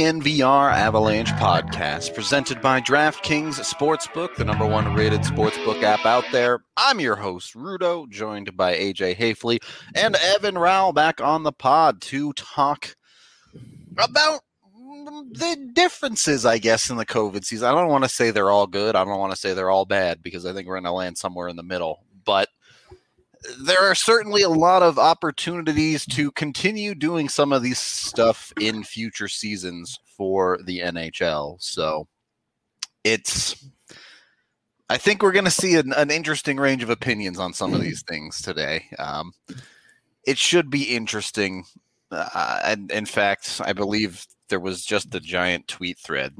DNVR Avalanche podcast, presented by DraftKings Sportsbook, the number one rated sportsbook app out there. I'm your host, Rudo, joined by AJ Haefele and Evan Rawl back on the pod to talk about the differences, I guess, in the COVID season. I don't want to say they're all good. I don't want to say they're all bad because I think we're going to land somewhere in the middle. There are certainly a lot of opportunities to continue doing some of these stuff in future seasons for the NHL. So it's I think we're going to see an, an, interesting range of opinions on some of these things today. Um, it should be interesting. Uh, and in fact, I believe there was just a giant tweet thread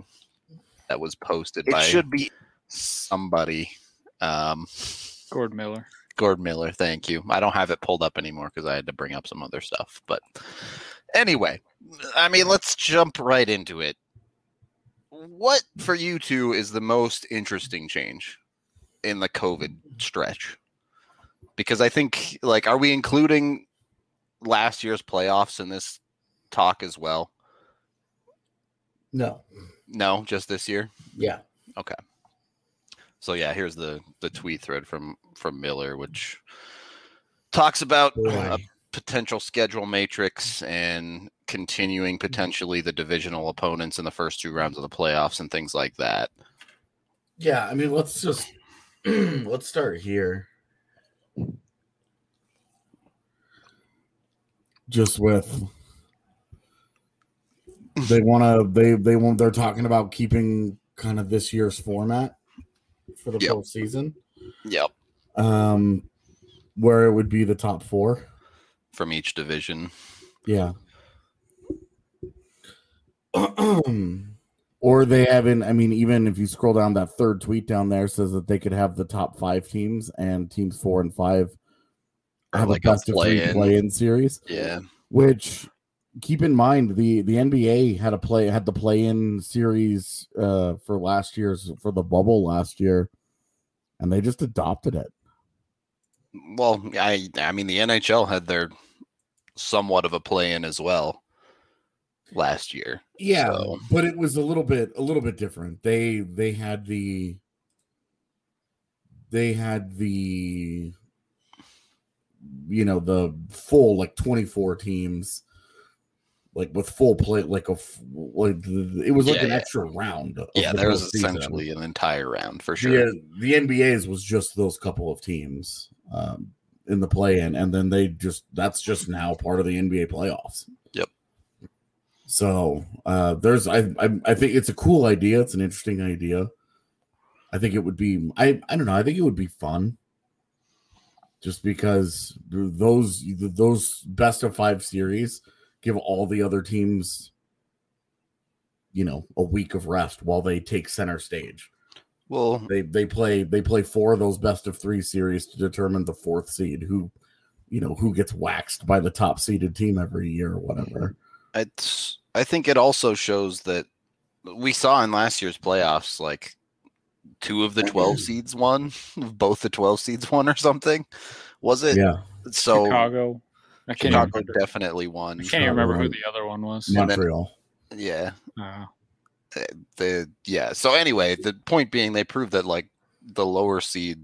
that was posted. It by should be somebody. Um, Gord Miller. Gord Miller. Thank you. I don't have it pulled up anymore because I had to bring up some other stuff. But anyway, I mean, let's jump right into it. What for you two is the most interesting change in the COVID stretch? Because I think, like, are we including last year's playoffs in this talk as well? No. No, just this year? Yeah. Okay. So yeah, here's the the tweet thread from from Miller, which talks about uh, a potential schedule matrix and continuing mm-hmm. potentially the divisional opponents in the first two rounds of the playoffs and things like that. Yeah, I mean, let's just let's start here. Just with they want to they they want they're talking about keeping kind of this year's format for the Yep. postseason, Yep. um, where it would be the top four. From each division. Yeah. or they haven't. I mean, even if you scroll down that third tweet down there, says that they could have the top five teams and teams four and five have like a a best of three play-in series. Yeah. Which, keep in mind, the the NBA had a play had the play-in series uh, for last year's for the bubble last year, and they just adopted it. Well, I I mean the NHL had their somewhat of a play in as well last year. Yeah, So- but it was a little bit a little bit different. They they had the they had the you know the full like 24 teams like with full play like a like it was like Yeah, an yeah. extra round. Yeah, the there was postseason. essentially an entire round for sure. Yeah, the NBA's was just those couple of teams um, in the play-in, and then they just that's just now part of the NBA playoffs. Yep. So uh, there's I, I I think it's a cool idea. It's an interesting idea. I think it would be I I don't know. I think it would be fun. Just because those those best of five series give all the other teams, you know, a week of rest while they take center stage Well, they they play they play four of those best of three series to determine the fourth seed who you know who gets waxed by the top seeded team every year or whatever it's I think it also shows that we saw in last year's playoffs like two of the 12 mm. seeds won, both the 12 seeds won or something. Was it? yeah So Chicago. I can't Chicago remember. definitely won. I can't even remember who the other one was. then- montreal. Yeah. Uh, the yeah. So anyway the point being they proved that like the lower seed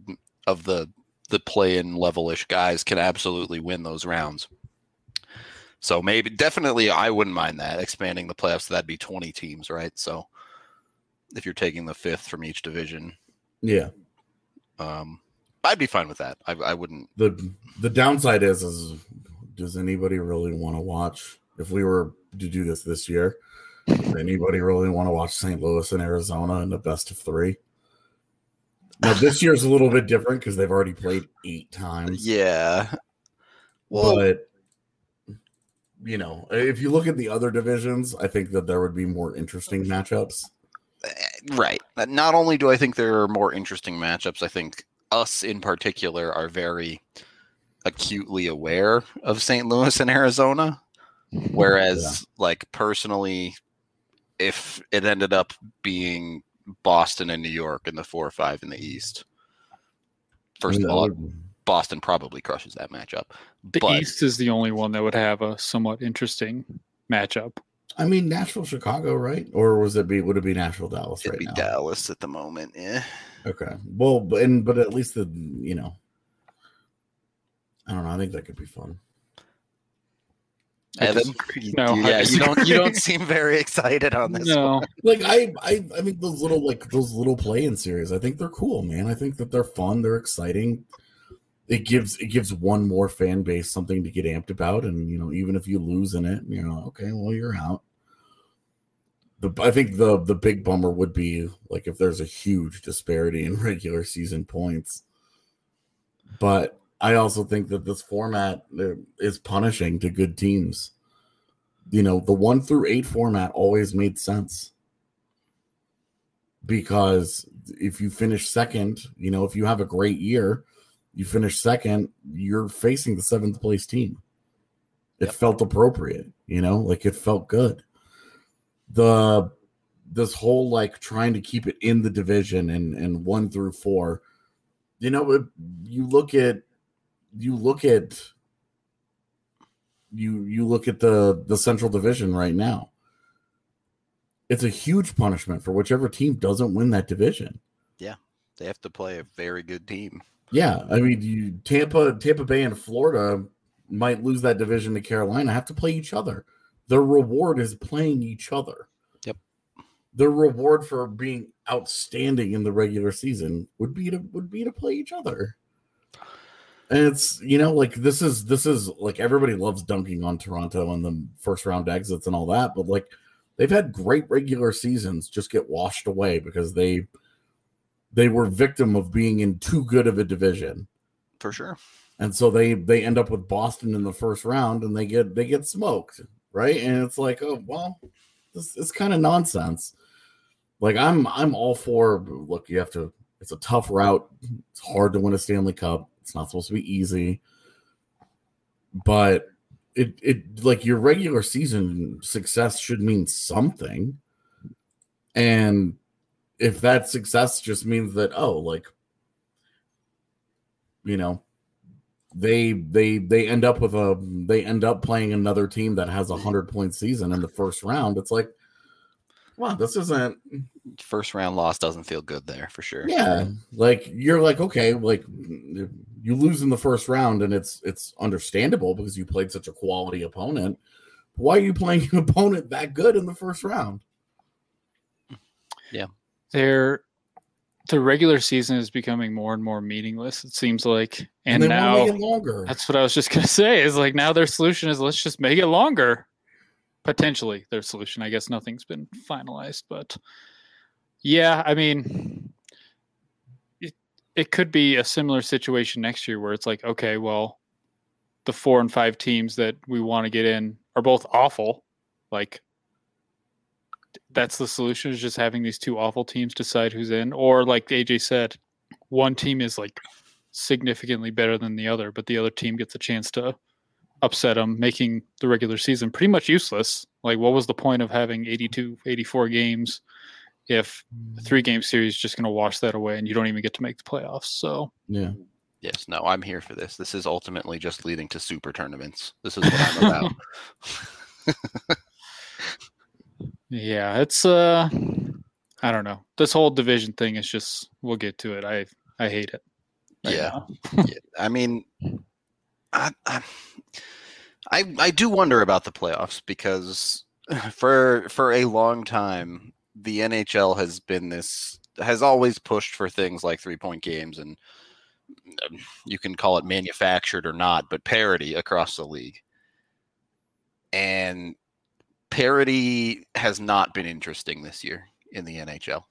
of the the play in levelish guys can absolutely win those rounds. So maybe definitely i wouldn't mind that. Expanding the playoffs so that'd be 20 teams right? So if you're taking the fifth from each division. Yeah. Um i'd be fine with that. I, I wouldn't the the downside is is does anybody really want to watch if we were to do this this year does anybody really want to watch st louis and arizona in the best of three now this year's a little bit different because they've already played eight times yeah well but you know, if you look at the other divisions, I think that there would be more interesting matchups. Right. Uh, Not only do I think there are more interesting matchups, I think us in particular are very acutely aware of St. Louis and Arizona. Whereas, like, personally, if it ended up being Boston and New York in the four or five in the East, first You of all, Boston probably crushes that matchup. the but East is the only one that would have a somewhat interesting matchup. I mean Nashville, Chicago, right? Or was it be would it be Nashville, Dallas it'd right be now? Dallas at the moment. Yeah. Okay. Well, but and but at least the you know, I don't know. I think that could be fun. Evan, you- No, yeah, you don't. You don't seem very excited on this. No, Like I, I, I mean those little like those little play-in series. I think they're cool, man. I think that they're fun. They're exciting. It gives it gives one more fan base something to get amped about, and you know even if you lose in it, you know okay, well you're out. The I think the the big bummer would be like if there's a huge disparity in regular season points. But I also think that this format uh, is punishing to good teams. You know, the one through eight format always made sense because if you finish second, you know, if you have a great year, you finish second, you're facing the seventh place team. It Yep. felt appropriate, you know, like it felt good. The this whole like trying to keep it in the division and and one through four, you know, it, you look at you look at you you look at the the central division right now it's a huge punishment for whichever team doesn't win that division Yeah. They have to play a very good team. Yeah, I mean, you Tampa, Tampa Bay, and Florida might lose that division to Carolina. Have to play each other. Their reward is playing each other. Yep. Their reward for being outstanding in the regular season would be to would be to play each other. And it's you know like this is this is like everybody loves dunking on Toronto and the first round exits and all that, but like they've had great regular seasons just get washed away because they they were victim of being in too good of a division For sure. and so they they end up with Boston in the first round, and they get they get smoked, right? And it's like, oh well, this is kind of nonsense. Like I'm I'm all for look, you have to. It's a tough route. It's hard to win a Stanley Cup. It's not supposed to be easy, but it it like your regular season success should mean something, and if that success just means that oh like you know they they they end up with a they end up playing another team that has a hundred point season in the first round. It's like, wow, this isn't. First round loss doesn't feel good there for sure. Yeah, like you're like okay, like you lose in the first round, and it's it's understandable because you played such a quality opponent. Why are you playing an opponent that good in the first round? Yeah. Their the regular season is becoming more and more meaningless. It seems like, and, they wanna now longer. that's what I was just gonna say. Is like now their solution is let's just make it longer. Potentially their solution. I guess nothing's been finalized, but yeah, I mean, it could be a similar situation next year where it's like, okay, well, the four and five teams that we want to get in are both awful. Like that's the solution is just having these two awful teams decide who's in or like AJ said one team is like significantly better than the other but the other team gets a chance to upset them making the regular season pretty much useless like what was the point of having 82 84 games if a three game series is just going to wash that away and you don't even get to make the playoffs so yeah, Yes, no, I'm here for this. This is ultimately just leading to super tournaments. This is what I'm about. yeah it's uh i don't know this whole division thing is just we'll get to it i i hate it right Yeah. yeah, I mean, I, I, I I do wonder about the playoffs because for for a long time the NHL has been this has always pushed for things like three point games and um, you can call it manufactured or not, but parity across the league. And parity has not been interesting this year in the NHL,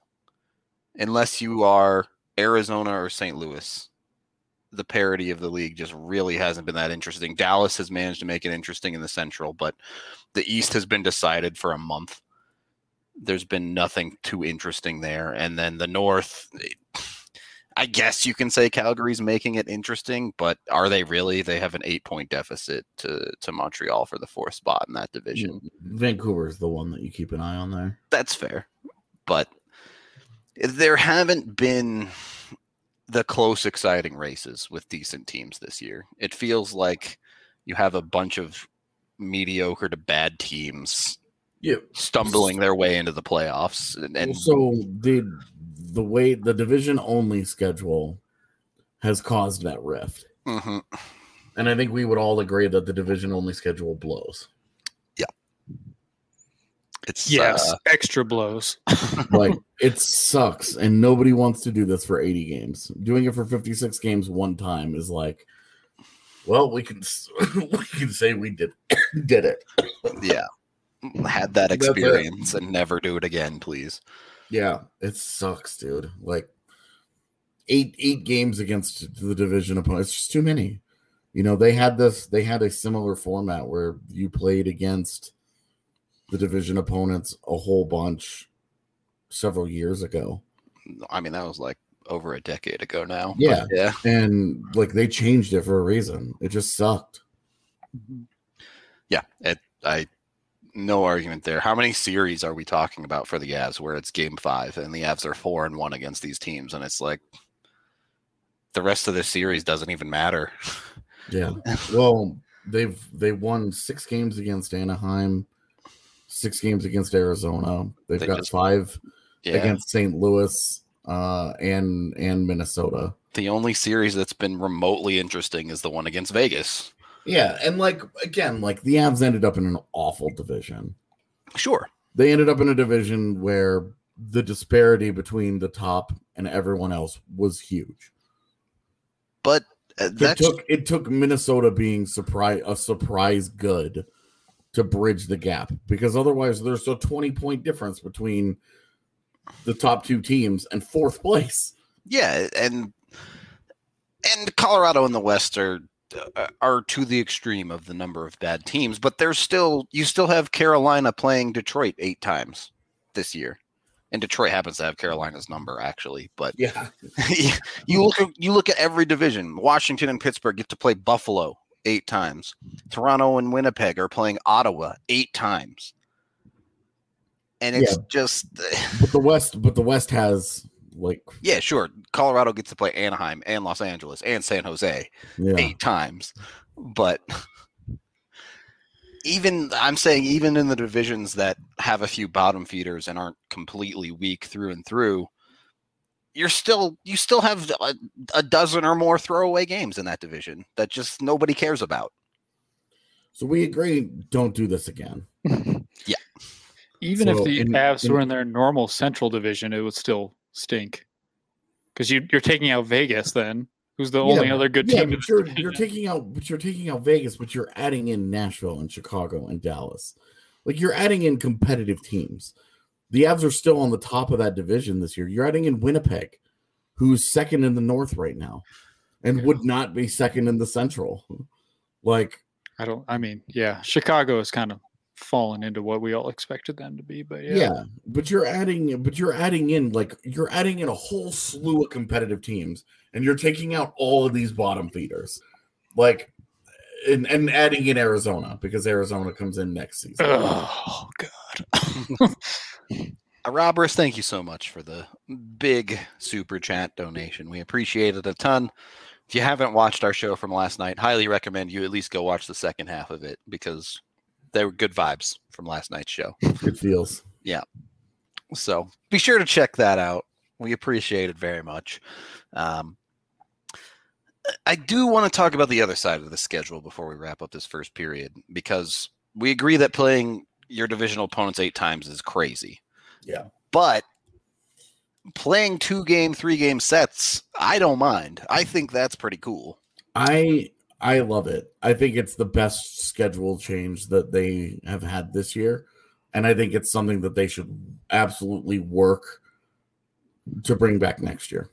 unless you are Arizona or St. Louis the parity of the league just really hasn't been that interesting. Dallas has managed to make it interesting in the Central, but the East has been decided for a month. There's been nothing too interesting there. And then the North, eh, I guess you can say Calgary's making it interesting, but are they really? They have an eight point deficit to, to Montreal for the fourth spot in that division. Vancouver's the one that you keep an eye on there. That's fair. But there haven't been the close, exciting races with decent teams this year. It feels like you have a bunch of mediocre to bad teams Yeah, stumbling their way into the playoffs. And, and so the the way the division only schedule has caused that rift, Mhm. and I think we would all agree that the division only schedule blows. Yeah. It's yes uh, extra blows Like it sucks, and nobody wants to do this for eighty games. Doing it for fifty six games one time is like, well, we can we can say we did did it. yeah. Had that experience and never do it again, please. Yeah, it sucks, dude. Like eight eight games against the division opponent. It's just too many. You know, they had this they had a similar format where you played against the division opponents a whole bunch several years ago. I mean, that was like over a decade ago now. Yeah. yeah. And like they changed it for a reason. It just sucked. Yeah, it, I no argument there. How many series are we talking about for the Avs where it's game five and the Avs are four and one against these teams, and it's like the rest of the series doesn't even matter. Yeah. Well, they've they won six games against Anaheim, six games against Arizona. They've They got just- five Yeah, against St. Louis. uh, and and Minnesota. The only series that's been remotely interesting is the one against Vegas. Yeah, and like again, like the Avs ended up in an awful division. Sure. They ended up in a division where the disparity between the top and everyone else was huge. But uh, It took it took Minnesota being surprise a surprise good to bridge the gap because otherwise there's a 20 point difference between the top two teams and fourth place. yeah, and and Colorado and the West are Uh, are to the extreme of the number of bad teams, but there's still you still have Carolina playing Detroit eight times this year. And Detroit happens to have Carolina's number actually, but Yeah. you look at you look at every division. Washington and Pittsburgh get to play Buffalo eight times. Toronto and Winnipeg are playing Ottawa eight times. And it's Yeah. just But the West but the West has like yeah, sure. Colorado gets to play Anaheim and Los Angeles and San Jose yeah. eight times. But even I'm saying even in the divisions that have a few bottom feeders and aren't completely weak through and through, you're still you still have a, a dozen or more throwaway games in that division that just nobody cares about. So we agree don't do this again. Yeah. Even So if the in- Avs in- were in their normal Central Division, it would still stink. Because you, you're taking out Vegas, then who's the only Yeah, other good Yeah, team? but you're you're taking out but you're taking out Vegas, but you're adding in Nashville and Chicago and Dallas. Like you're adding in competitive teams. The Avs are still on the top of that division this year. You're adding in Winnipeg, who's second in the North right now, and would not be second in the Central. Like I don't. I mean, yeah, Chicago is kind of fallen into what we all expected them to be, but yeah, yeah. but you're adding but you're adding in like you're adding in a whole slew of competitive teams and you're taking out all of these bottom feeders like and, and adding in arizona because arizona comes in next season Oh God. Roberts, thank you so much for the big super chat donation. We appreciate it a ton. If you haven't watched our show from last night, highly recommend you at least go watch the second half of it because they were good vibes from last night's show. Good feels Yeah. So be sure to check that out. We appreciate it very much. Um, I do want to talk about the other side of the schedule before we wrap up this first period because we agree that playing your divisional opponents eight times is crazy. Yeah. But playing two game, three game sets, I don't mind. I think that's pretty cool. i i love it. I think it's the best schedule change that they have had this year. And i think it's something that they should absolutely work to bring back next year.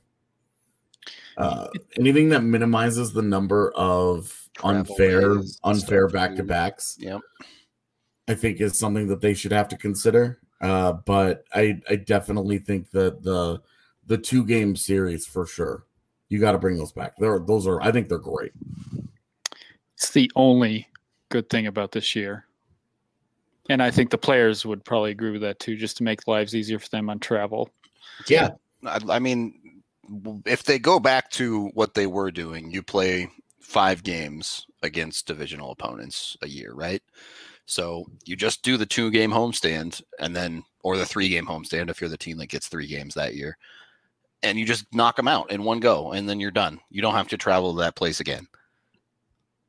Uh, anything that minimizes the number of Travel unfair unfair back to backs Yep. i think is something that they should have to consider. Uh, but i i definitely think that the the two game series for sure. You got to bring those back. They're those are i think they're great It's the only good thing about this year. And I think the players would probably agree with that too, just to make lives easier for them on travel. yeah I, I mean, if they go back to what they were doing, you play five games against divisional opponents a year, right? So you just do the two game homestand and then, or the three game homestand if you're the team that gets three games that year, and you just knock them out in one go and then you're done. You don't have to travel to that place again.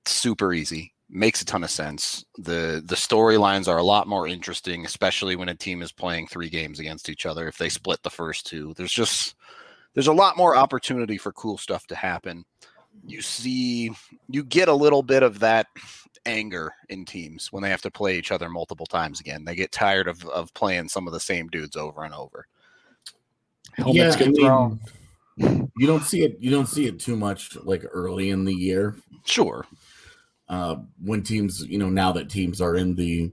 Super easy. Makes a ton of sense. The the storylines are a lot more interesting, especially when a team is playing three games against each other. If they split the first two, there's just there's a lot more opportunity for cool stuff to happen. You see, you get a little bit of that anger in teams when they have to play each other multiple times again. They get tired of, of playing some of the same dudes over and over. Helmets I get thrown. you don't see it you don't see it too much like early in the year Sure. Uh when teams you know now that teams are in the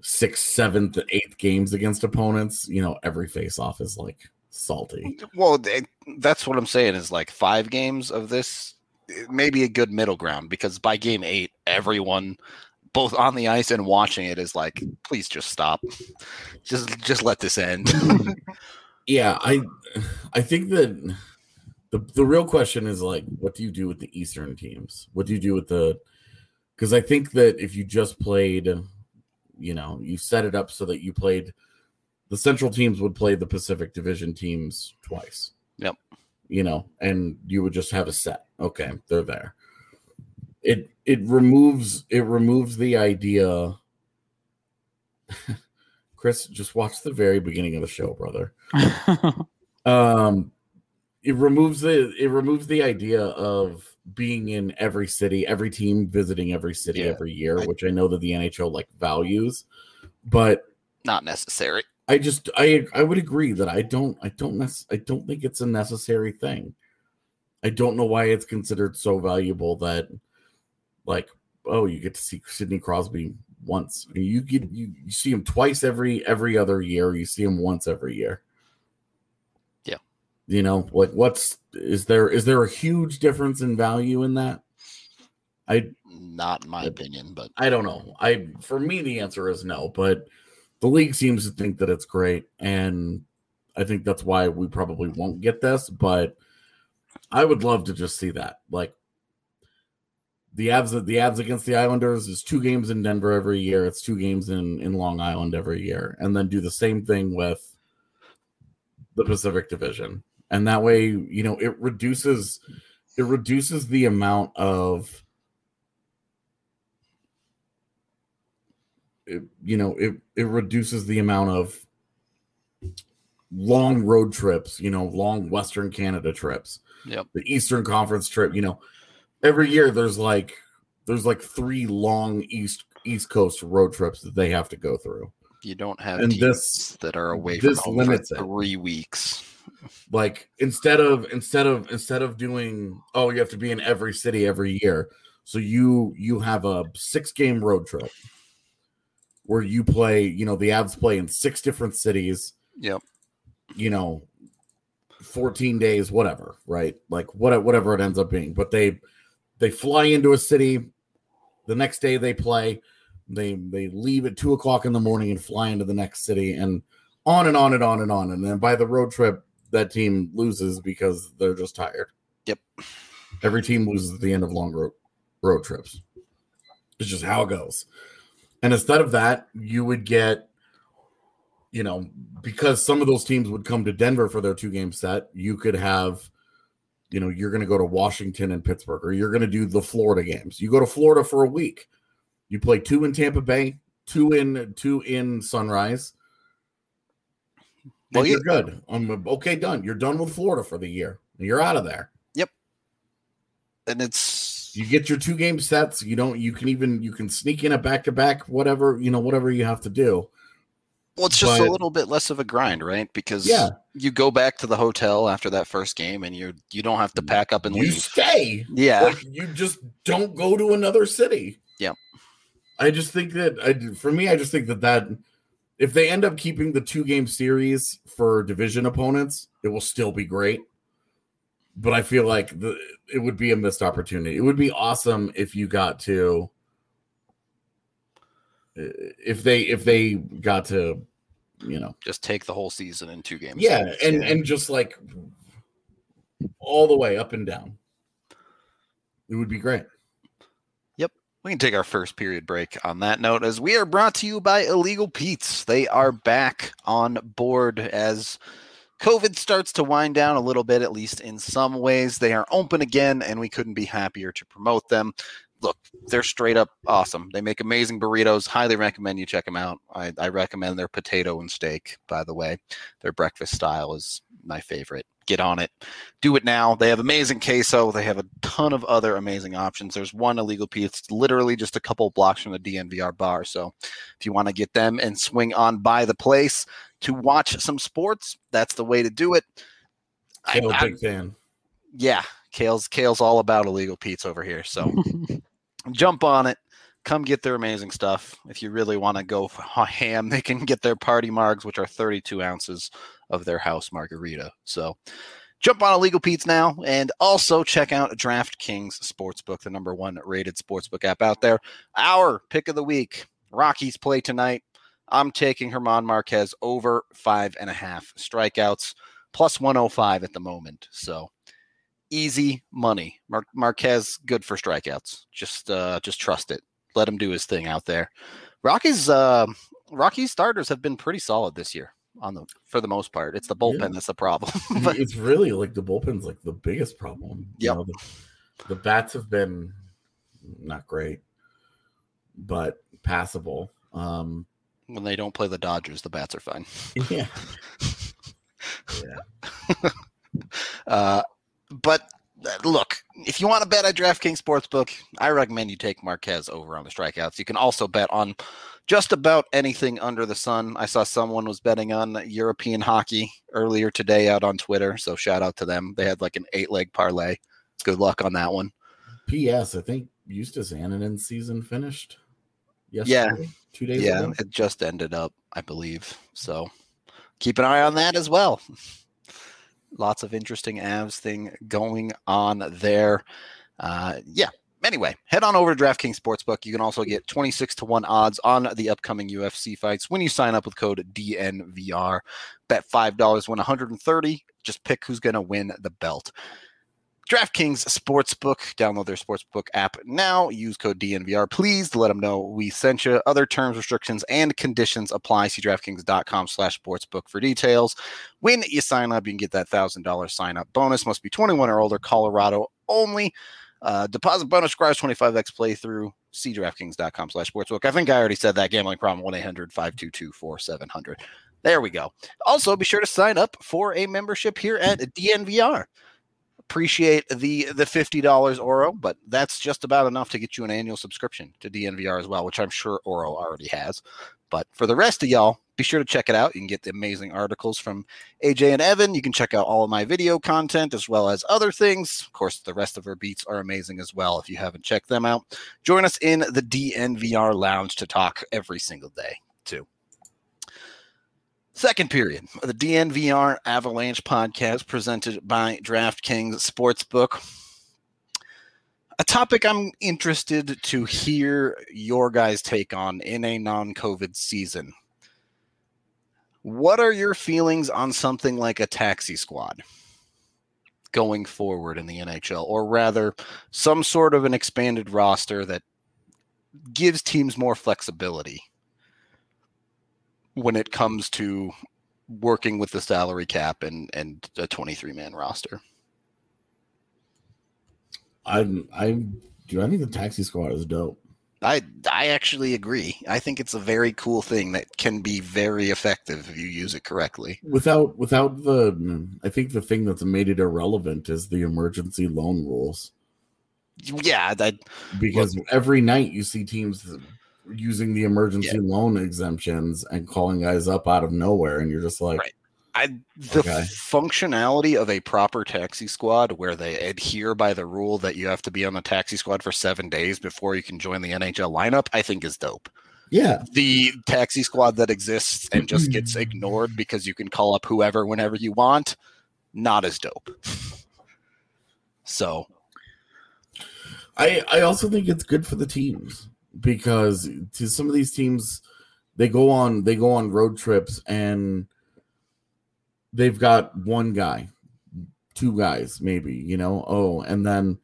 sixth seventh eighth games against opponents you know every face off is like salty Well, they, that's what I'm saying is like five games of this, maybe a good middle ground because by game eight, everyone, both on the ice and watching it, is like, please just stop, just just let this end. yeah i i think that the the real question is like what do you do with the eastern teams what do you do with the because i think that if you just played you know you set it up so that you played the Central teams would play the Pacific Division teams twice. Yep. You know, and you would just have a set. Okay, they're there. It it removes it removes the idea. Chris, just watch the very beginning of the show, brother. um it removes the it removes the idea of being in every city, every team visiting every city Yeah, every year, which I know that the NHL like values, but Not necessary. I just I I would agree that I don't I don't nec- I don't think it's a necessary thing. I don't know why it's considered so valuable that like oh you get to see Sidney Crosby once. You get you, you see him twice every every other year, you see him once every year. You know, like what's is there is there a huge difference in value in that? I Not in my opinion, but I don't know. I for me the answer is no, but the league seems to think that it's great, and I think that's why we probably won't get this. But I would love to just see that. Like the Avs, the Avs against the Islanders is two games in Denver every year. It's two games in in Long Island every year, and then do the same thing with the Pacific Division, and that way, you know, it reduces it reduces the amount of it, you know it it reduces the amount of long road trips you know long western canada trips Yep. the eastern conference trip you know every year there's like there's like three long east east coast road trips that they have to go through you don't have And this- that are away this from home for limits it. three weeks. Like instead of instead of instead of doing oh you have to be in every city every year. So you you have a six game road trip where you play you know the avs play in six different cities. Yep. you know 14 days whatever right? Like what whatever it ends up being. But they they fly into a city. The next day they play. They they leave at two o'clock in the morning and fly into the next city and on and on and on and on. And then by the road trip that team loses because they're just tired. Yep. every team loses at the end of long road road trips. It's just how it goes. And instead of that you would get you know because some of those teams would come to denver for their two game set you could have you know you're going to go to washington and pittsburgh or you're going to do the florida games. You go to florida for a week. You play two in tampa bay two in two in sunrise Well, you're good. I'm okay done. You're done with florida for the year. You're out of there. Yep. And it's you get your two game sets. You don't you can even you can sneak in a back to back whatever you know whatever you have to do. Well, it's just a little bit less of a grind, right? Because Yeah. you go back to the hotel after that first game, and you you don't have to mm. pack up and you leave. stay. Yeah, like you just don't go to another city. Yeah. i just think that I, for me i just think that that if they end up keeping the two game series for division opponents it will still be great. But i feel like the it would be a missed opportunity. It would be awesome if you got to eh, if they if they got to you know. Just take the whole season in two games. yeah and and just like all the way up and down. It would be great We can take our first period break on that note as we are brought to you by Illegal Pete's. They are back on board as COVID starts to wind down a little bit, at least in some ways. They are open again, and we couldn't be happier to promote them. Look, they're straight up awesome. They make amazing burritos. Highly recommend you check them out. I, I recommend their potato and steak, by the way. Their breakfast style is my favorite. Get on it do it now. They have amazing queso. They have a ton of other amazing options. There's one Illegal Pete's, literally just a couple blocks from the DNVR bar. So if you want to get them and swing on by the place to watch some sports, that's the way to do it. I- Kale, I- big fan yeah, Kale's Kale's all about illegal Pete's over here. So jump on it. Come get their amazing stuff. If you really want to go ham, they can get their party margs, which are 32 ounces of their house margarita. So jump on Illegal Pete's now and also check out DraftKings Sportsbook, the number one rated sportsbook app out there. Our pick of the week Rockies play tonight. I'm taking German Marquez over five and a half strikeouts, plus 105 at the moment. So easy money. Mar- Marquez good for strikeouts. Just uh just trust it. Let him do his thing out there. Rockies uh Rockies starters have been pretty solid this year. On the for the most part. It's the bullpen Yeah. that's the problem. but it's really like the bullpen's like the biggest problem. You know, the, the bats have been not great, but passable. Um, when they don't play the Dodgers, the bats are fine. yeah, Uh, but look, if you want to bet at DraftKings Sportsbook, I recommend you take Marquez over on the strikeouts. You can also bet on just about anything under the sun. I saw someone was betting on European hockey earlier today out on Twitter, so shout out to them. They had like an eight leg parlay. Good luck on that one. P.S. I think Justus Annunen's season finished. Yesterday, Yeah. two days Yeah, ago. it just ended up, I believe. So keep an eye on that as well. Lots of interesting Avs thing going on there. Uh, yeah. Anyway, head on over to DraftKings Sportsbook. You can also get 26 to 1 odds on the upcoming UFC fights when you sign up with code DNVR. Bet $5, win 130. Just pick who's going to win the belt. DraftKings Sportsbook. Download their Sportsbook app now. Use code DNVR, please, to let them know we sent you. Other terms, restrictions, and conditions apply. See DraftKings.com slash sportsbook for details. When you sign up, you can get that $1,000 sign up bonus. Must be 21 or older, Colorado only. Uh, deposit bonus requires 25x playthrough. See DraftKings.com slash sportsbook. I think I already said that. Gambling problem 1 800 522 4700. There we go. Also, be sure to sign up for a membership here at DNVR appreciate the the fifty dollars Oro, but that's just about enough to get you an annual subscription to DNVR as well, which I'm sure Oro already has. But for the rest of y'all, be sure to check it out. You can get the amazing articles from AJ and Evan. You can check out all of my video content as well as other things. Of course, the rest of our beats are amazing as well. If you haven't checked them out, join us in the DNVR lounge to talk every single day too. Second period, the DNVR Avalanche podcast presented by DraftKings Sportsbook. A topic I'm interested to hear your guys' take on in a non COVID season. What are your feelings on something like a taxi squad going forward in the NHL, or rather, some sort of an expanded roster that gives teams more flexibility? When it comes to working with the salary cap and and a 23 man roster. I'm, I'm, dude, I think the Taxi Squad is dope. I I actually agree. I think it's a very cool thing that can be very effective if you use it correctly. Without, without the, I think the thing that's made it irrelevant is the emergency loan rules. Yeah, that because every night you see teams using the emergency loan exemptions and calling guys up out of nowhere, and you're just like, Right. I the Okay. functionality of a proper taxi squad where they adhere by the rule that you have to be on the taxi squad for 7 days before you can join the NHL lineup, I think is dope. yeah, the taxi squad that exists and just gets ignored because you can call up whoever whenever you want, not as dope. So, I I also think it's good for the teams because to some of these teams, they go on they go on road trips and they've got one guy, two guys, maybe you know. Oh, and then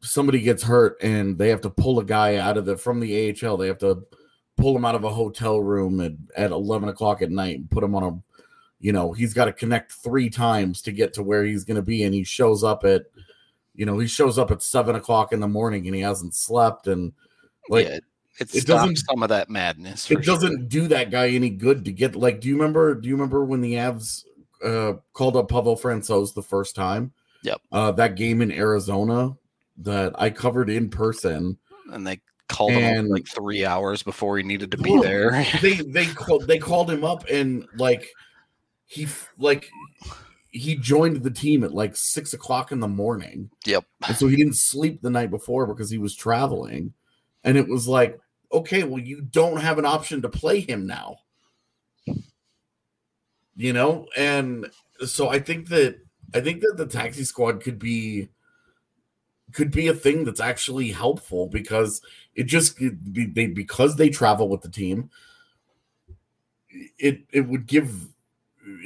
somebody gets hurt and they have to pull a guy out of the from the AHL. They have to pull him out of a hotel room at, at 11 o'clock at night and put him on a you know he's got to connect three times to get to where he's going to be and he shows up at you know he shows up at seven o'clock in the morning and he hasn't slept and like yeah, it, it, doesn't- some of that madness. it sure. doesn't do that guy any good to get like do you remember do you remember when the Avs uh called up Pavel Francouz the first time? Yep. Uh that game in Arizona that I covered in person. And they called him And- up like three hours before he needed to be Well, there. They they called they called him up and like he like he joined the team at like six o'clock in the morning. Yep. And so he didn't sleep the night before because he was traveling. And it was like, okay, well, you don't have an option to play him now. You know, and so I think that I think that the taxi squad could be could be a thing that's actually helpful because it just they because they travel with the team it it would give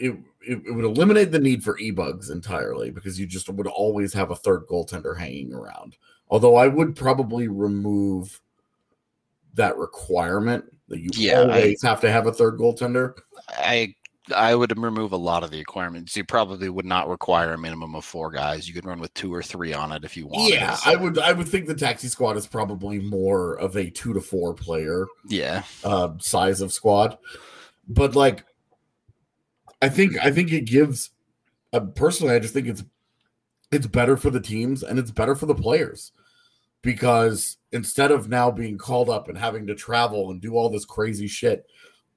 it it, it would eliminate the need for e-bugs entirely because you just would always have a third goaltender hanging around although i would probably remove that requirement that you Yeah, I- always have to have a third goaltender. I I would remove a lot of the requirements. You probably would not require a minimum of four guys. You could run with two or three on it if you want. Yeah, I would. I would think the taxi squad is probably more of a two to four player Yeah, uh, size of squad, but like, I think I think it gives. Uh, personally, I just think it's it's better for the teams and it's better for the players because instead of now being called up and having to travel and do all this crazy shit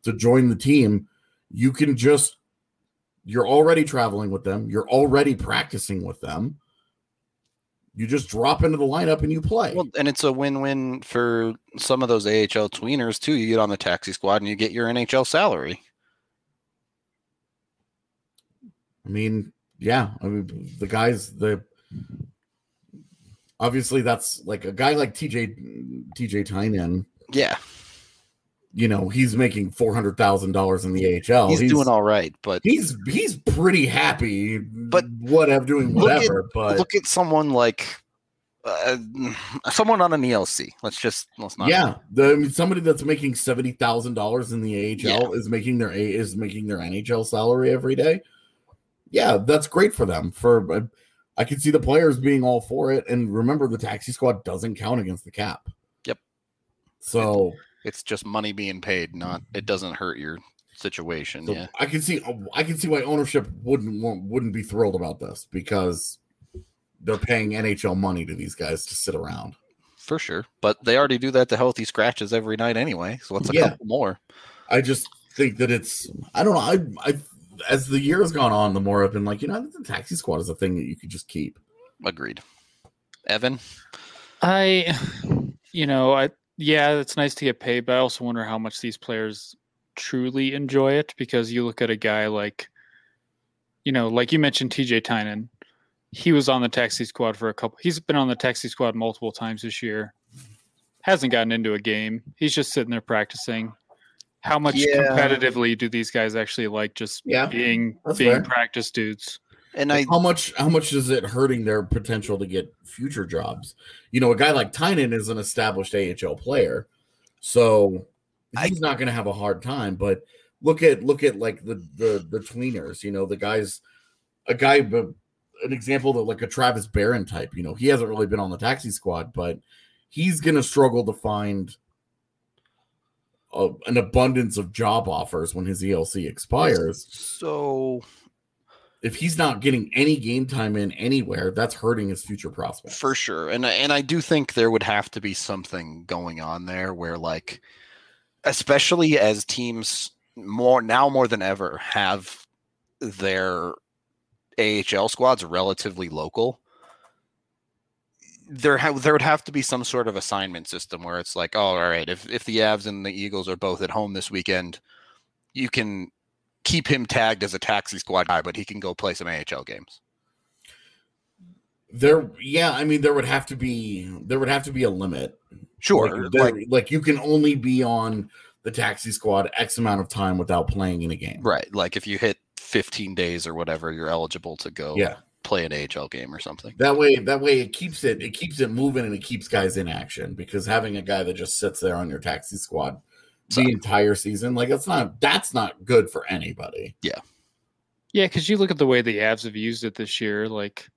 to join the team, you can just you're already traveling with them, you're already practicing with them. You just drop into the lineup and you play. well, and it's a win-win for some of those AHL tweeners too. You get on the taxi squad and you get your NHL salary. I mean, yeah, I mean the guys the obviously that's like a guy like TJ TJ Tynan, Yeah, you know, he's making four hundred thousand dollars in the AHL. he's, doing all right, but he's he's pretty happy, But whatever doing look at- whatever. but look at someone like uh, someone on an ELC. Let's just let's not. yeah, the, I mean, somebody that's making seventy thousand dollars in the AHL Yeah. is making their a is making their NHL salary every day. Yeah, that's great for them. For uh, I can see the players being all for it. And remember, the taxi squad doesn't count against the cap. Yep. So, it's just money being paid. Not it doesn't hurt your situation. so yeah, I can see I can see why ownership wouldn't want- wouldn't be thrilled about this because they're paying NHL money to these guys to sit around. for sure. But they already do that to healthy scratches every night anyway. So what's a Yeah. couple more? I just think that it's I don't know. I I as the year has gone on, the more I've been like, you know, the taxi squad is a thing that you could just keep. Agreed. Evan, I, you know, I yeah, it's nice to get paid, but I also wonder how much these players truly enjoy it because you look at a guy like, you know, like you mentioned, TJ Tynan. He was on the taxi squad for a couple. He's been on the taxi squad multiple times this year. Hasn't gotten into a game. He's just sitting there practicing. How much Yeah. competitively do these guys actually like just Yeah, being that's being fair. practice dudes? and I how much how much is it hurting their potential to get future jobs? You know, a guy like Tynan is an established AHL player, so I- he's not going to have a hard time. But look at look at like the the the tweeners. You know, the guys, a guy, an example that like a Travis Barron type. You know, he hasn't really been on the taxi squad, but he's going to struggle to find. A, an abundance of job offers when his ELC expires so if he's not getting any game time in anywhere, that's hurting his future prospects. for sure, and and I do think there would have to be something going on there where like, especially as teams more now more than ever have their AHL squads relatively local. There, ha- there would have to be some sort of assignment system where it's like, oh, all right, if if the Avs and the Eagles are both at home this weekend, you can keep him tagged as a taxi squad guy, but he can go play some AHL games. There, yeah, I mean, there would have to be there would have to be a limit. Sure, like, there- like like you can only be on the taxi squad X amount of time without playing in a game. right, like if you hit 15 days or whatever, you're eligible to go Yeah, play an AHL game or something. that way, that way it keeps it it keeps it moving and it keeps guys in action because having a guy that just sits there on your taxi squad So- the entire season, like that's not that's not good for anybody. Yeah, yeah, because you look at the way the Avs have used it this year. Like,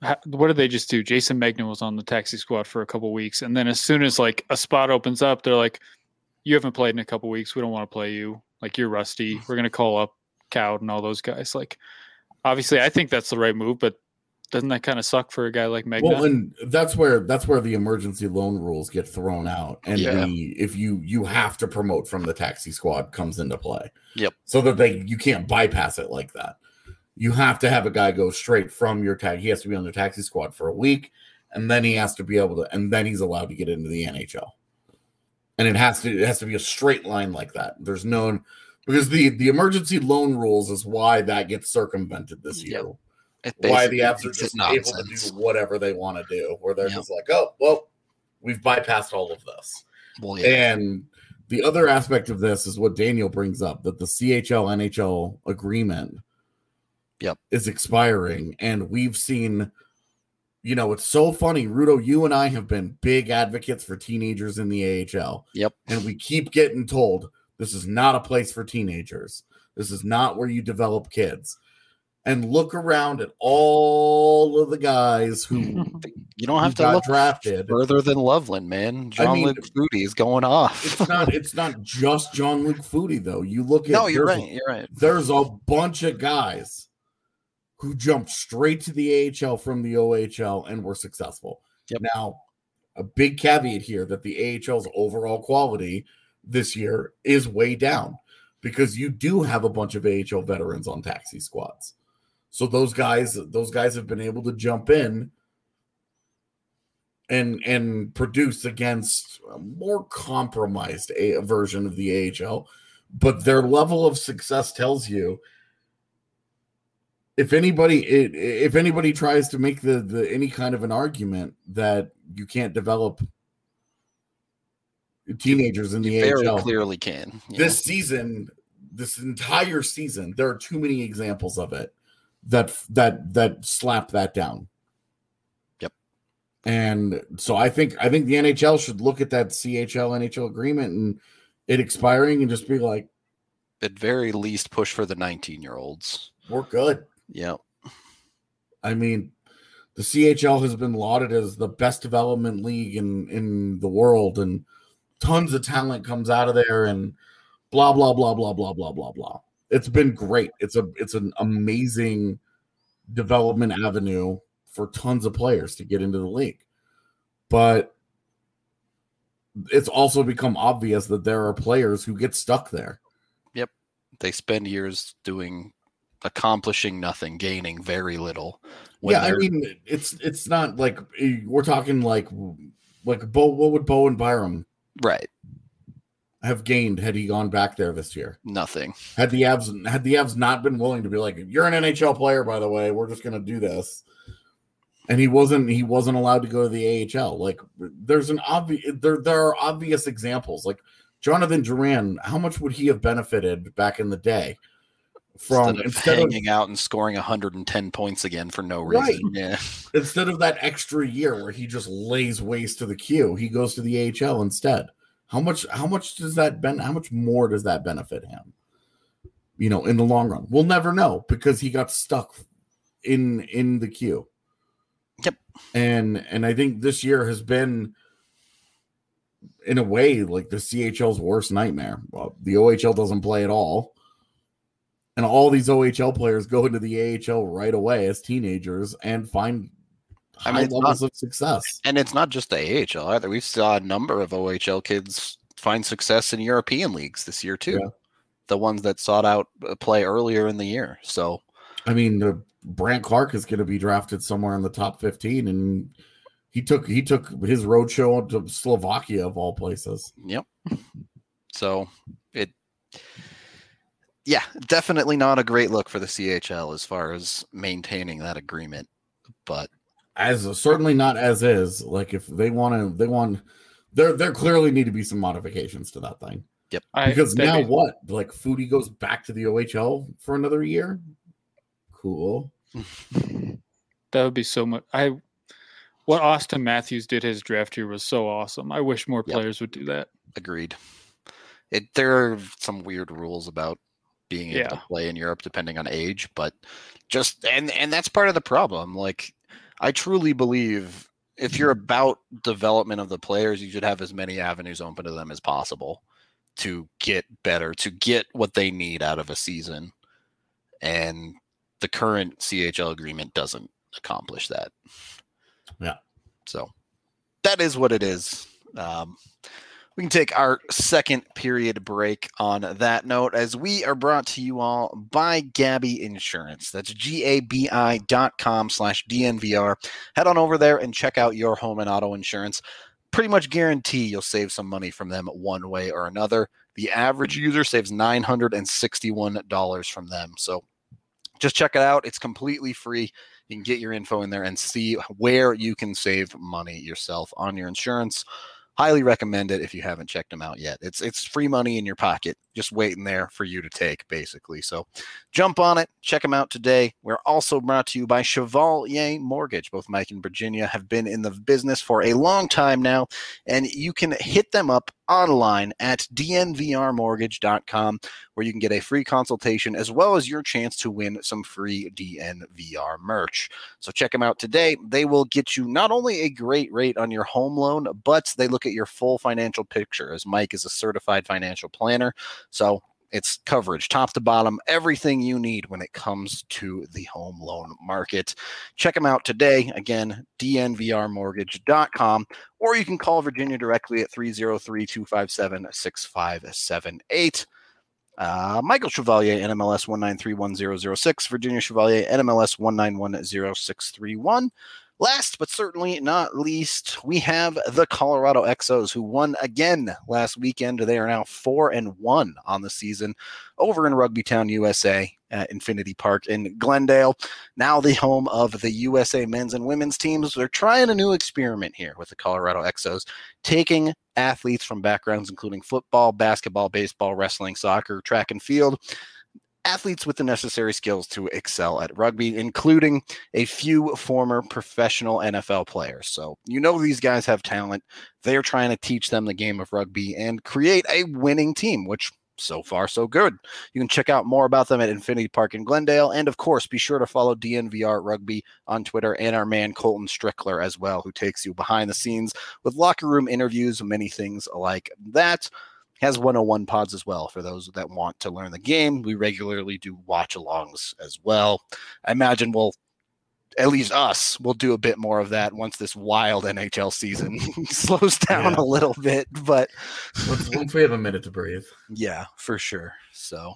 ha- what did they just do? Jayson Megna was on the taxi squad for a couple weeks, and then as soon as like a spot opens up, they're like, "You haven't played in a couple weeks. We don't want to play you. Like, you're rusty. Mm-hmm. We're gonna call up Cowd and all those guys." Like, obviously, I think that's the right move, but doesn't that kind of suck for a guy like Megna? Well, and that's where that's where the emergency loan rules get thrown out, and Yeah. the if you you have to promote from the taxi squad comes into play. Yep. So that they you can't bypass it like that. You have to have a guy go straight from your tag. He has to be on the taxi squad for a week, and then he has to be able to, and then he's allowed to get into the NHL. And it has to it has to be a straight line like that. There's no because the the emergency loan rules is why that gets circumvented this year Yep. Why the Avs are just able to do whatever they want to do, where they're Yep. just like, oh, well, we've bypassed all of this. Well, yeah. And the other aspect of this is what Daniel brings up that the CHL NHL agreement Yep. is expiring. And we've seen you know, it's so funny. Rudo, you and I have been big advocates for teenagers in the AHL. Yep. And we keep getting told this is not a place for teenagers. This is not where you develop kids. And look around at all of the guys who You don't have to look drafted. further than Loveland, man. John mean, Luke Foudy is going off. It's not it's not just Jean-Luc Foudy though. You look at no, you're there's right. a- You're right. there's a bunch of guys who jumped straight to the AHL from the OHL and were successful. Yep. Now, a big caveat here that the AHL's overall quality this year is way down because you do have a bunch of AHL veterans on taxi squads. So those guys, those guys have been able to jump in and and produce against a more compromised a version of the AHL, but their level of success tells you if anybody if anybody tries to make the, the any kind of an argument that you can't develop teenagers in the You very clearly can. you this season this entire season there are too many examples of it that that that slap that down Yep. and so i think i think the nhl should look at that chl nhl agreement and it expiring and just be like at very least push for the 19 year olds. we're good Yeah. i mean the chl has been lauded as the best development league in in the world and tons of talent comes out of there and blah blah blah blah blah blah blah blah it's been great it's a it's an amazing development avenue for tons of players to get into the league but it's also become obvious that there are players who get stuck there Yep. They spend years doing accomplishing nothing, gaining very little. yeah i they're- mean it's it's not like eh, we're talking like like bo what would Bowen Byram right. have gained had he gone back there this year Nothing. had the Avs had the Avs not been willing to be like, you're an NHL player, by the way, we're just gonna do this. And he wasn't he wasn't allowed to go to the AHL. Like there's an obvious there there are obvious examples. Like Jonathan Drouin, how much would he have benefited back in the day from instead of instead of, hanging out and scoring 110 points again for no reason. Right. Yeah. instead of that extra year where he just lays waste to the queue, he goes to the AHL instead. How much how much does that ben how much more does that benefit him? You know, in the long run. We'll never know because he got stuck in in the queue. Yep. And and I think this year has been in a way like the CHL's worst nightmare. Well, the OHL doesn't play at all. And all these OHL players go into the AHL right away as teenagers and find I high mean, it's levels of success. And it's not just the AHL either. We saw a number of OHL kids find success in European leagues this year too. Yeah. The ones that sought out play earlier in the year. So I mean, uh, Brandt Clarke is going to be drafted somewhere in the top 15 and he took he took his road show to Slovakia of all places. Yep. So it, yeah, definitely not a great look for the CHL as far as maintaining that agreement. But As certainly not as is. Like if they want to they want there there clearly need to be some modifications to that thing. I, Because that'd now be- what? Like Foudy goes back to the OHL for another year? Cool. that would be so much. I what Auston Matthews did his draft year was so awesome. I wish more Yep. players would do that. agreed. It there are some weird rules about being able to play in Europe depending on age, but just and and that's part of the problem. Like I truly believe if you're about development of the players, you should have as many avenues open to them as possible to get better, to get what they need out of a season. And the current CHL agreement doesn't accomplish that. Yeah. So that is what it is. Um, we can take our second period break on that note as we are brought to you all by Gabi Insurance. That's G-A-B-I dot com slash DNVR. Head on over there and check out your home and auto insurance. Pretty much guarantee you'll save some money from them one way or another. The average user saves $961 from them. So just check it out. It's completely free. You can get your info in there and see where you can save money yourself on your insurance. Highly recommend it if you haven't checked them out yet. It's it's free money in your pocket, just waiting there for you to take, basically. So jump on it, check them out today. We're also brought to you by Chevalier Mortgage. Both Mike and Virginia have been in the business for a long time now, and you can hit them up online at dnvrmortgage.com where you can get a free consultation as well as your chance to win some free DNVR merch. So check them out today. They will get you not only a great rate on your home loan, but they look at your full financial picture as Mike is a certified financial planner. So it's coverage top to bottom, everything you need when it comes to the home loan market. Check them out today. Again, dnvrmortgage.com, or you can call Virginia directly at 303 257 6578. Uh, Michael Chevalier, NMLS 1931006, Virginia Chevalier, NMLS 1910631. Last but certainly not least, we have the Colorado Exos who won again last weekend. They are now four and one on the season over in Rugby Town, USA at Infinity Park in Glendale. Now the home of the USA men's and women's teams. They're trying a new experiment here with the Colorado Exos, taking athletes from backgrounds including football, basketball, baseball, wrestling, soccer, track and field athletes with the necessary skills to excel at rugby, including a few former professional NFL players. So, you know, these guys have talent. They're trying to teach them the game of rugby and create a winning team, which so far, so good. You can check out more about them at Infinity Park in Glendale. And of course, be sure to follow DNVR Rugby on Twitter and our man Colton Strickler as well, who takes you behind the scenes with locker room interviews, many things like that has 101 pods as well for those that want to learn the game. We regularly do watch alongs as well. I imagine we'll at least us will do a bit more of that once this wild NHL season slows down Yeah. a little bit. But Once, once we have a minute to breathe. yeah, for sure. So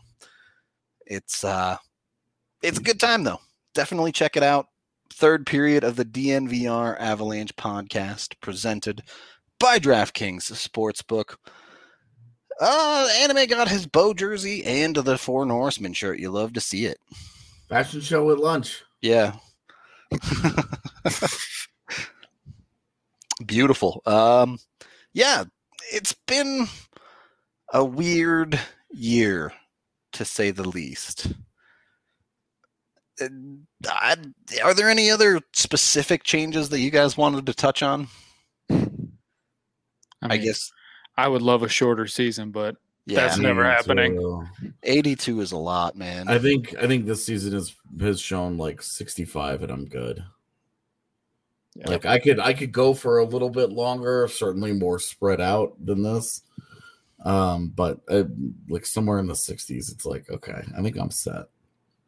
it's uh it's a good time though. Definitely check it out. Third period of the DNVR Avalanche podcast presented by DraftKings Sportsbook. Uh Anime got his bow jersey and the Four Norsemen shirt. You love to see it. Fashion show at lunch. Yeah. Beautiful. Um yeah, it's been a weird year to say the least. I, are there any other specific changes that you guys wanted to touch on? I, I guess I would love a shorter season, but yeah, That's never happening. too. 82 is a lot, man. I think I think this season has has shown like 65 and I'm good. Yeah. Like I could I could go for a little bit longer, certainly more spread out than this. Um, but uh, like somewhere in the 60s, it's like okay, I think I'm set.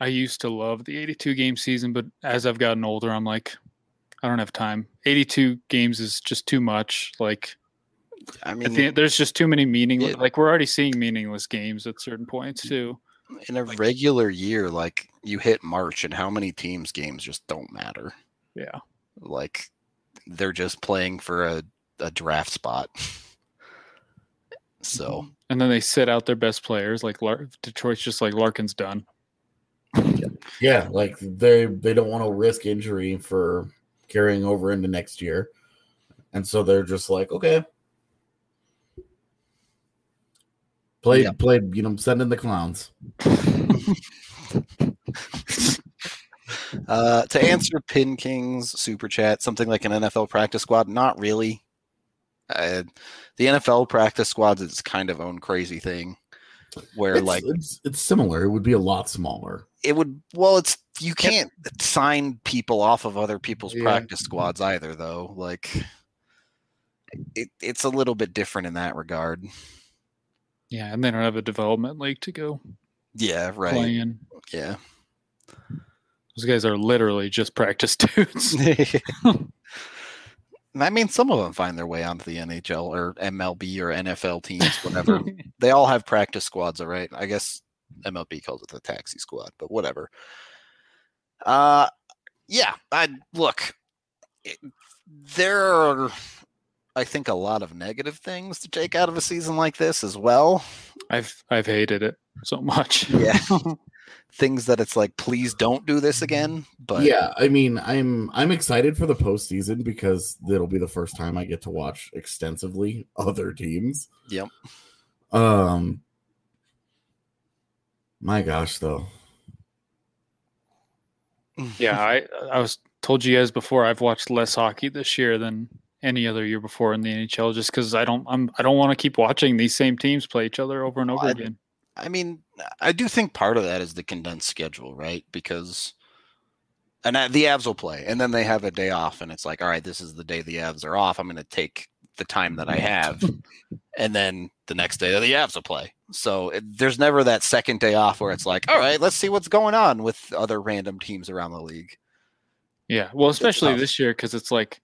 I used to love the 82 game season, but as I've gotten older, I'm like, I don't have time. 82 games is just too much. Like, I mean, the there's just too many meaningless. Yeah. Like, we're already seeing meaningless games at certain points too. in a regular year, like you hit March and how many teams games just don't matter. Yeah. Like they're just playing for a, a draft spot. so mm-hmm. And then they sit out their best players. Like Lar- Detroit's just like Larkin's done. Yeah, like they they don't want to risk injury for carrying over into next year. And so they're just like, okay. Play Yeah. play, you know, send in the clowns. uh, to answer Pin King's super chat, something like an NFL practice squad, not really. Uh, the NFL practice squads is kind of own crazy thing where It's, like it's it's similar. It would be a lot smaller. it would well it's you can't sign people off of other people's Yeah. practice squads either though like it, it's a little bit different in that regard Yeah. And they don't have a development league to go yeah right play in. yeah Those guys are literally just practice dudes. i mean some of them find their way onto the nhl or mlb or nfl teams whatever they all have practice squads all right i guess mlb calls it the taxi squad but whatever uh yeah i look it, there are i think a lot of negative things to take out of a season like this as well I've I've hated it. so much. Yeah. Things that it's like, please don't do this again. But yeah, I mean, I'm I'm excited for the postseason because it'll be the first time I get to watch extensively other teams. Yep. Um, my gosh, though. Yeah, I I was told you guys before I've watched less hockey this year than any other year before in the NHL just because I don't I'm I don't want to keep watching these same teams play each other over and over I- again. I mean, I do think part of that is the condensed schedule, right? Because and the Avs will play, and then they have a day off, and it's like, all right, this is the day the Avs are off. I'm going to take the time that I have, and then the next day the Avs will play. So it, there's never that second day off where it's like, all right, let's see what's going on with other random teams around the league. Yeah, well, especially this year because it's like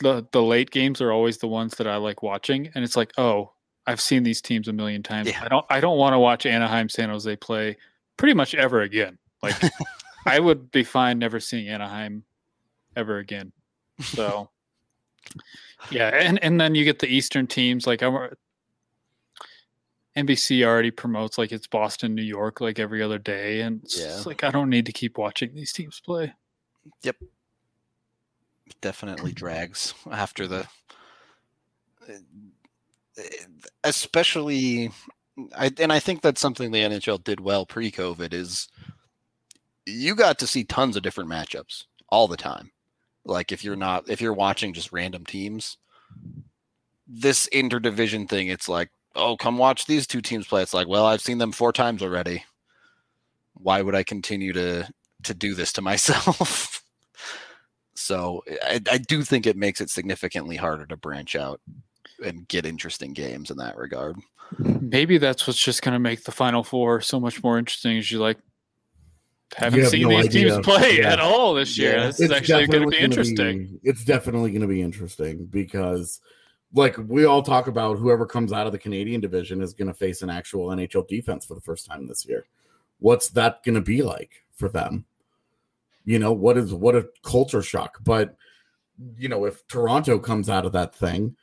the the late games are always the ones that I like watching, and it's like, oh, I've seen these teams a million times. Yeah. I don't I don't want to watch Anaheim San Jose play pretty much ever again. Like I would be fine never seeing Anaheim ever again. So yeah, and and then you get the Eastern teams like I'm. NBC already promotes like it's Boston, New York, like every other day, and it's Yeah. like I don't need to keep watching these teams play. Definitely drags after the eh, eh, especially I, and I think that's something the NHL did well pre-COVID is you got to see tons of different matchups all the time. Like if you're not if you're watching just random teams, this interdivision thing, it's like, oh, come watch these two teams play. It's like, well, I've seen them four times already. Why would I continue to to do this to myself? So I, I do think it makes it significantly harder to branch out and get interesting games in that regard. Maybe that's what's just going to make the Final Four so much more interesting. Is you like haven't have seen no these idea. teams play Yeah. at all this year. Yeah. This is actually going to definitely be gonna interesting. it's definitely going to be interesting because, like we all talk about, whoever comes out of the Canadian division is going to face an actual NHL defense for the first time this year. What's that going to be like for them? You know, what is what a culture shock. But you know, if Toronto comes out of that thing,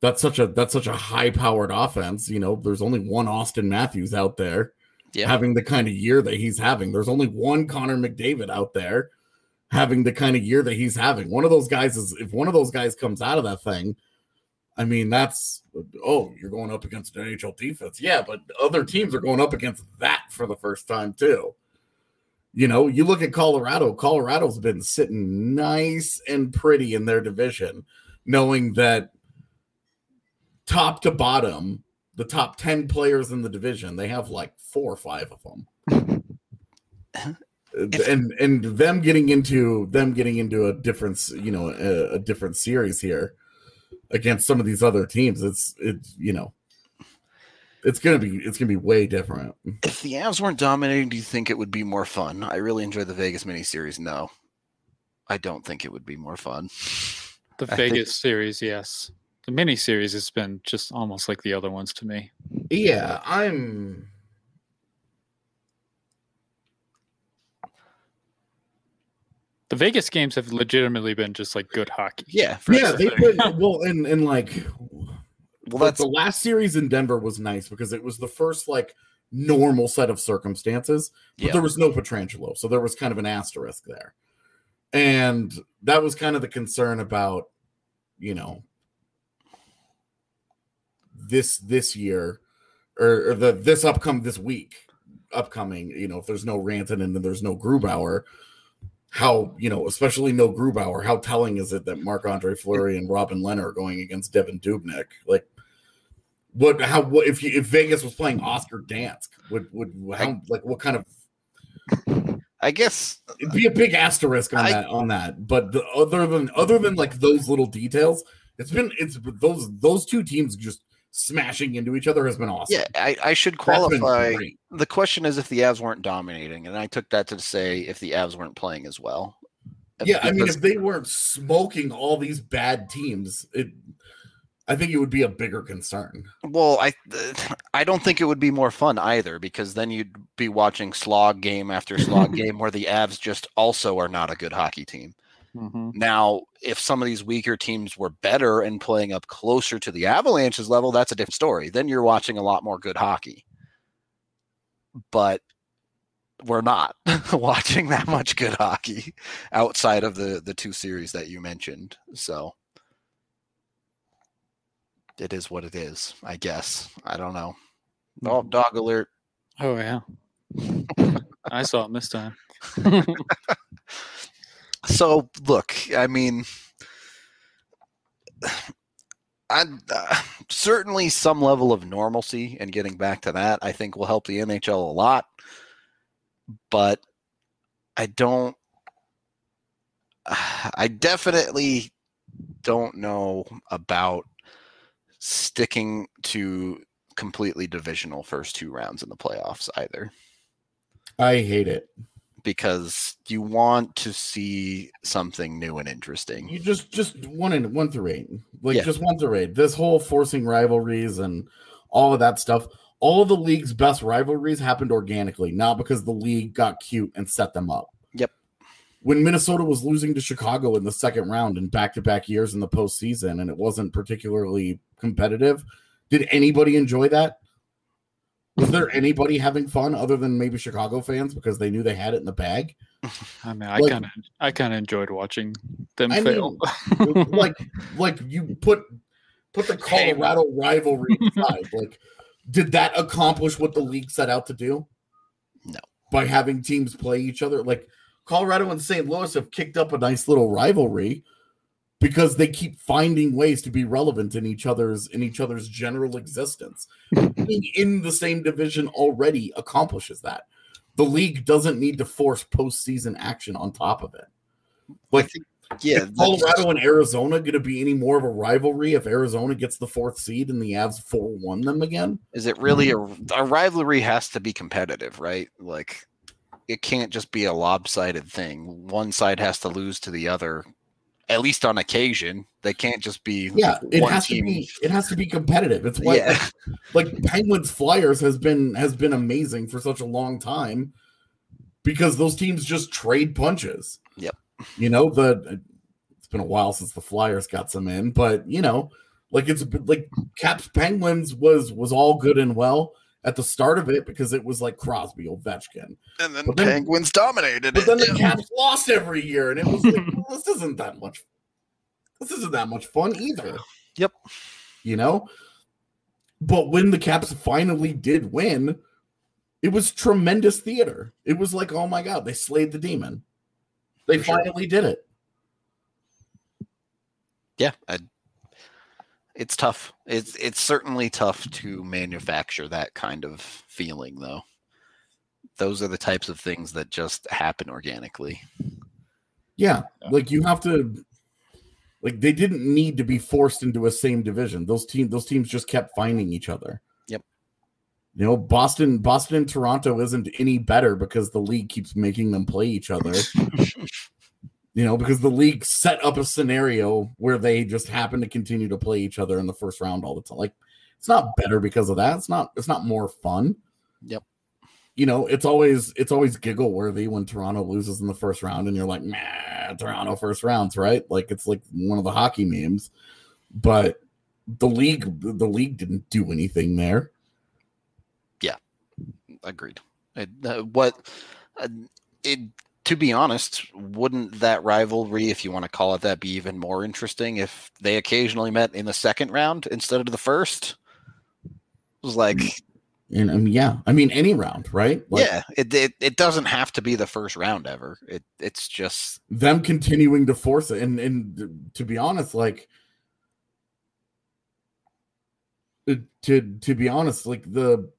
that's such a that's such a high powered offense. You know, there's only one Auston Matthews out there Yeah. having the kind of year that he's having. There's only one Connor McDavid out there having the kind of year that he's having. One of those guys is if one of those guys comes out of that thing, I mean, that's oh, you're going up against an NHL defense. Yeah, but other teams are going up against that for the first time too. You know, you look at Colorado, Colorado's been sitting nice and pretty in their division, knowing that top to bottom, the top 10 players in the division, they have like four or five of them. If- and and them getting into them getting into a different you know a, a different series here against some of these other teams it's it's you know it's gonna be it's gonna be way different If the Avs weren't dominating, do you think it would be more fun? I really enjoy the Vegas miniseries. No, I don't think it would be more fun. The I think- Vegas series, yes. The mini series has been just almost like the other ones to me. yeah i'm The Vegas games have legitimately been just like good hockey. Yeah, for yeah they thing. put well and and like well, that's the last series in denver was nice because it was the first like normal set of circumstances but Yeah. there was no Pietrangelo so there was kind of an asterisk there and that was kind of the concern about you know this this year or, or the this upcome this week upcoming you know if there's no Rantanen and then there's no Grubauer how you know especially no Grubauer how telling is it that Marc Andre Fleury and Robin Lehner are going against Devan Dubnyk like what how what if you if Vegas was playing Oscar Dansk would would how like what kind of I guess it'd be a big asterisk on I- that on that but the, other than other than like those little details it's been it's those those two teams just smashing into each other has been awesome yeah, I, I should qualify. The question is if the Avs weren't dominating, and I took that to say if the Avs weren't playing as well. yeah i mean if they weren't smoking all these bad teams it i think it would be a bigger concern Well, I I don't think it would be more fun either because then you'd be watching slog game after slog game where the Avs just also are not a good hockey team. Mhm. Now, if some of these weaker teams were better and playing up closer to the Avalanche's level, that's a different story. Then you're watching a lot more good hockey. but we're not watching that much good hockey outside of the the two series that you mentioned. So it is what it is, I guess. I don't know. Oh, dog alert. Oh yeah. I saw him this time. So look, I mean, I uh, certainly some level of normalcy and getting back to that, I think will help the NHL a lot. But I don't. I definitely don't know about sticking to completely divisional first two rounds in the playoffs either I hate it. because you want to see something new and interesting. You just just one in one through eight, like Yeah. just one through eight. This whole forcing rivalries and all of that stuff. All of the league's best rivalries happened organically, not because the league got cute and set them up. Yep. When Minnesota was losing to Chicago in the second round in back-to-back years in the postseason, and it wasn't particularly competitive, did anybody enjoy that? Was there anybody having fun other than maybe Chicago fans because they knew they had it in the bag? I mean, I Like- kind of, I kind of enjoyed watching them I fail. like like you put put the Colorado rivalry aside. Like, did that accomplish what the league set out to do? No. By having teams play each other, like Colorado and St. Louis have kicked up a nice little rivalry because they keep finding ways to be relevant in each other's in each other's general existence. Being in the same division already accomplishes that. The league doesn't need to force postseason action on top of it. Like Yeah, is Colorado and Arizona going to be any more of a rivalry if Arizona gets the fourth seed and the Avs four one them again? Is it really a, mm-hmm. a rivalry has to be competitive, right? Like it can't just be a lopsided thing. One side has to lose to the other, at least on occasion. They can't just be Yeah, it has team. to be. It has to be competitive. It's why, Yeah. like Penguins Flyers has been has been amazing for such a long time because those teams just trade punches. Yep. You know the. It's been a while since the Flyers got some in, but you know, like it's like Caps Penguins was was all good and well at the start of it because it was like Crosby, Ovechkin. and then But then- Penguins dominated But it. then the Caps lost every year, and it was like, well, this isn't that much. This isn't that much fun either. Yep. You know, but when the Caps finally did win, it was tremendous theater. It was like, oh my god, they slayed the demon. They For sure. finally did it. yeah, I, it's tough. It's it's certainly tough to manufacture that kind of feeling, though. Those are the types of things that just happen organically. Yeah, Yeah. like you have to. Like they didn't need to be forced into a same division. Those team, those teams just kept finding each other. Yep. You know, Boston, Boston and Toronto isn't any better because the league keeps making them play each other. you know, because the league set up a scenario where they just happen to continue to play each other in the first round all the time. Like it's not better because of that. It's not it's not more fun. Yep. You know, it's always it's always giggle worthy when Toronto loses in the first round and you're like, nah, Toronto first rounds, right? Like it's like one of the hockey memes. But the league the league didn't do anything there. Yeah. Agreed. It, uh, what uh, it to be honest, wouldn't that rivalry, if you want to call it that, be even more interesting if they occasionally met in the second round instead of the first? It was like, mm. And I mean, yeah, I mean any round, right? Like, yeah, it, it it doesn't have to be the first round ever. It it's just them continuing to force it and and uh, to be honest like uh, to to be honest like the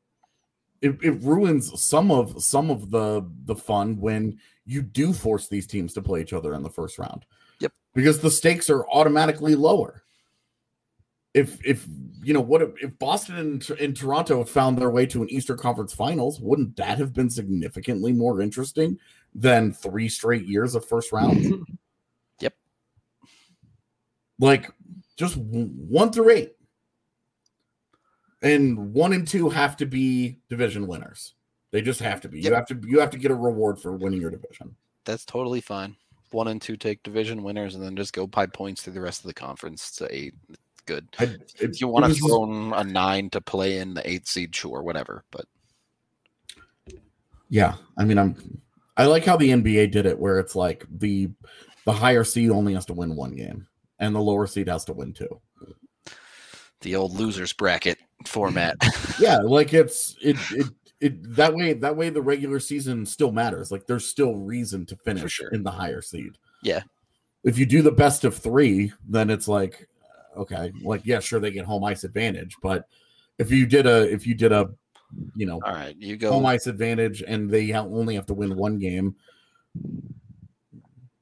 it, it ruins some of some of the the fun when you do force these teams to play each other in the first round. Yep. because the stakes are automatically lower. If if you know what if, if boston and, and toronto found their way to an eastern conference finals wouldn't that have been significantly more interesting than three straight years of first round? Yep. like just one through eight. And one and two have to be division winners they just have to be you have to you have to get a reward for winning your division that's totally fine. One and two take division winners, and then just go by points through the rest of the conference to eight. Good. I, it- If you want to throw in a nine to play in the eight seed, sure, whatever. But Yeah, I mean, I'm. I like how the NBA did it, where it's like the the higher seed only has to win one game, and the lower seed has to win two. The old losers bracket format. Yeah, like it's it it it that way that way the regular season still matters. Like there's still reason to finish sure. in the higher seed. Yeah. If you do the best of three, then it's like okay, like yeah, sure they get home ice advantage, but if you did a if you did a you know All right, you go home ice advantage and they only have to win one game,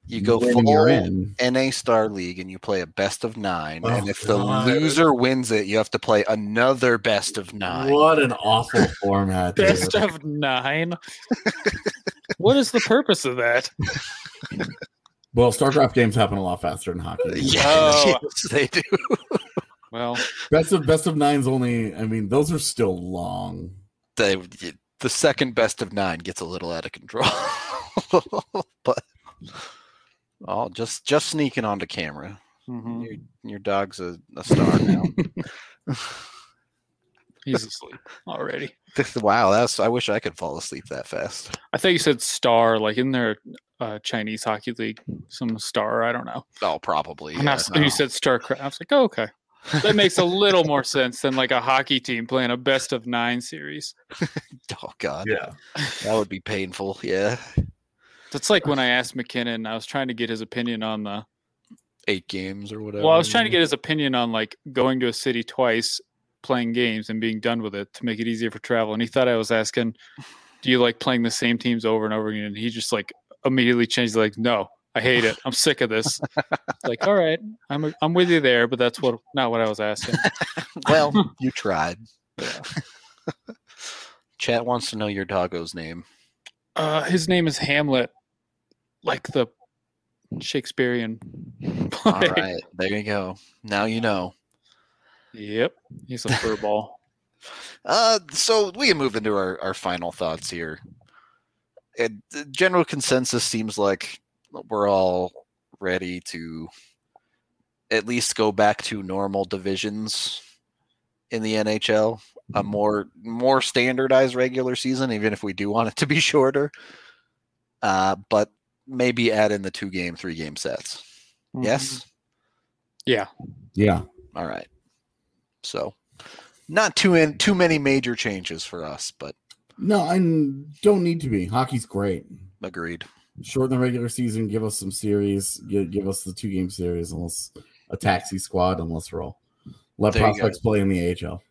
You go win full you're in. NA Star League, and you play a best of nine. Oh, and if the God. loser wins it, you have to play another best of nine. What an awful format. dude. Best of nine. what is the purpose of that? Well, StarCraft games happen a lot faster than hockey. Yeah, Oh. yes, they do. Well, Best of best of nines only. I mean, those are still long. They, the second best of nine gets a little out of control, but oh, just just sneaking onto camera. mhm, Your, your dog's a, a star now. he's asleep already. wow, that's. I wish I could fall asleep that fast. I thought you said star, like in their uh, Chinese hockey league, some star. I don't know. Oh, probably. And, yeah, was- and you said StarCraft. I was like, oh, okay. That makes a little more sense than like a hockey team playing a best of nine series. Oh God, Yeah. that would be painful. Yeah, That's like when I asked MacKinnon, I was trying to get his opinion on the. eight games or whatever. Well, I was trying to get his opinion on like going to a city twice, playing games, and being done with it to make it easier for travel. And he thought I was asking, "Do you like playing the same teams over and over again?" And he just like immediately changed, like, "No, I hate it. I'm sick of this." like, all right, I'm I'm with you there, but that's what not what I was asking. Well, you tried. Yeah. Chat wants to know your doggo's name. Uh, his name is Hamlet, like the Shakespearean. All play. right, there you go. Now you know. Yep, he's a furball. Uh, so we can move into our, our final thoughts here. It, the general consensus seems like we're all ready to at least go back to normal divisions in the NHL, a more more standardized regular season, even if we do want it to be shorter. Uh, but maybe add in the two game, three game sets. Yes. Mm-hmm. Yeah. Yeah. All right. So, not too in, too many major changes for us, but No, I n- don't need to be. Hockey's great. agreed. Shorten the regular season. Give us some series. Give, give us the two game series. And let's a taxi squad and let's roll. Let There prospects play in the AHL.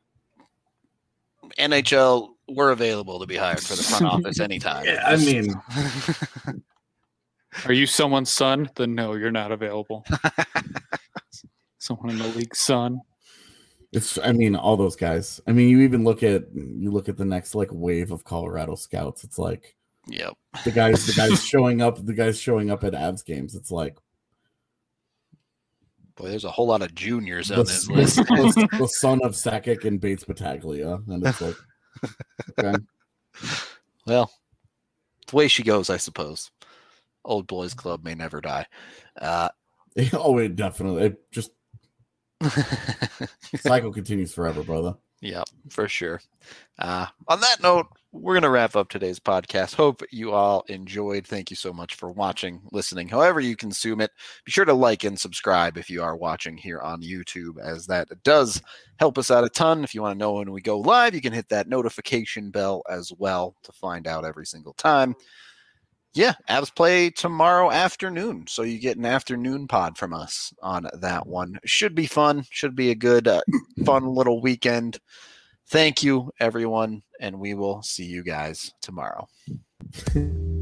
NHL, we're available to be hired for the front office anytime. Yeah, I mean, Are you someone's son? Then no, you're not available. Someone in the league's son. it's. I mean, all those guys. I mean, you even look at you look at the next like wave of Colorado scouts. It's like yep. the guys, the guys showing up, the guys showing up at Avs games. It's like Boy, there's a whole lot of juniors the, on this list. the- the son of Sakic and Bates Battaglia, and it's like, okay, well, the way she goes, I suppose. Old boys club may never die. Uh, oh, it definitely. It just cycle continues forever, brother. Yeah, for sure. Uh, on that note, we're going to wrap up today's podcast. Hope you all enjoyed. Thank you so much for watching, listening, however you consume it. Be sure to like and subscribe if you are watching here on YouTube, as that does help us out a ton. If you want to know when we go live, you can hit that notification bell as well to find out every single time. Yeah, Avs play tomorrow afternoon, so you get an afternoon pod from us on that one. Should be fun. Should be a good, uh, fun little weekend. Thank you, everyone, and we will see you guys tomorrow.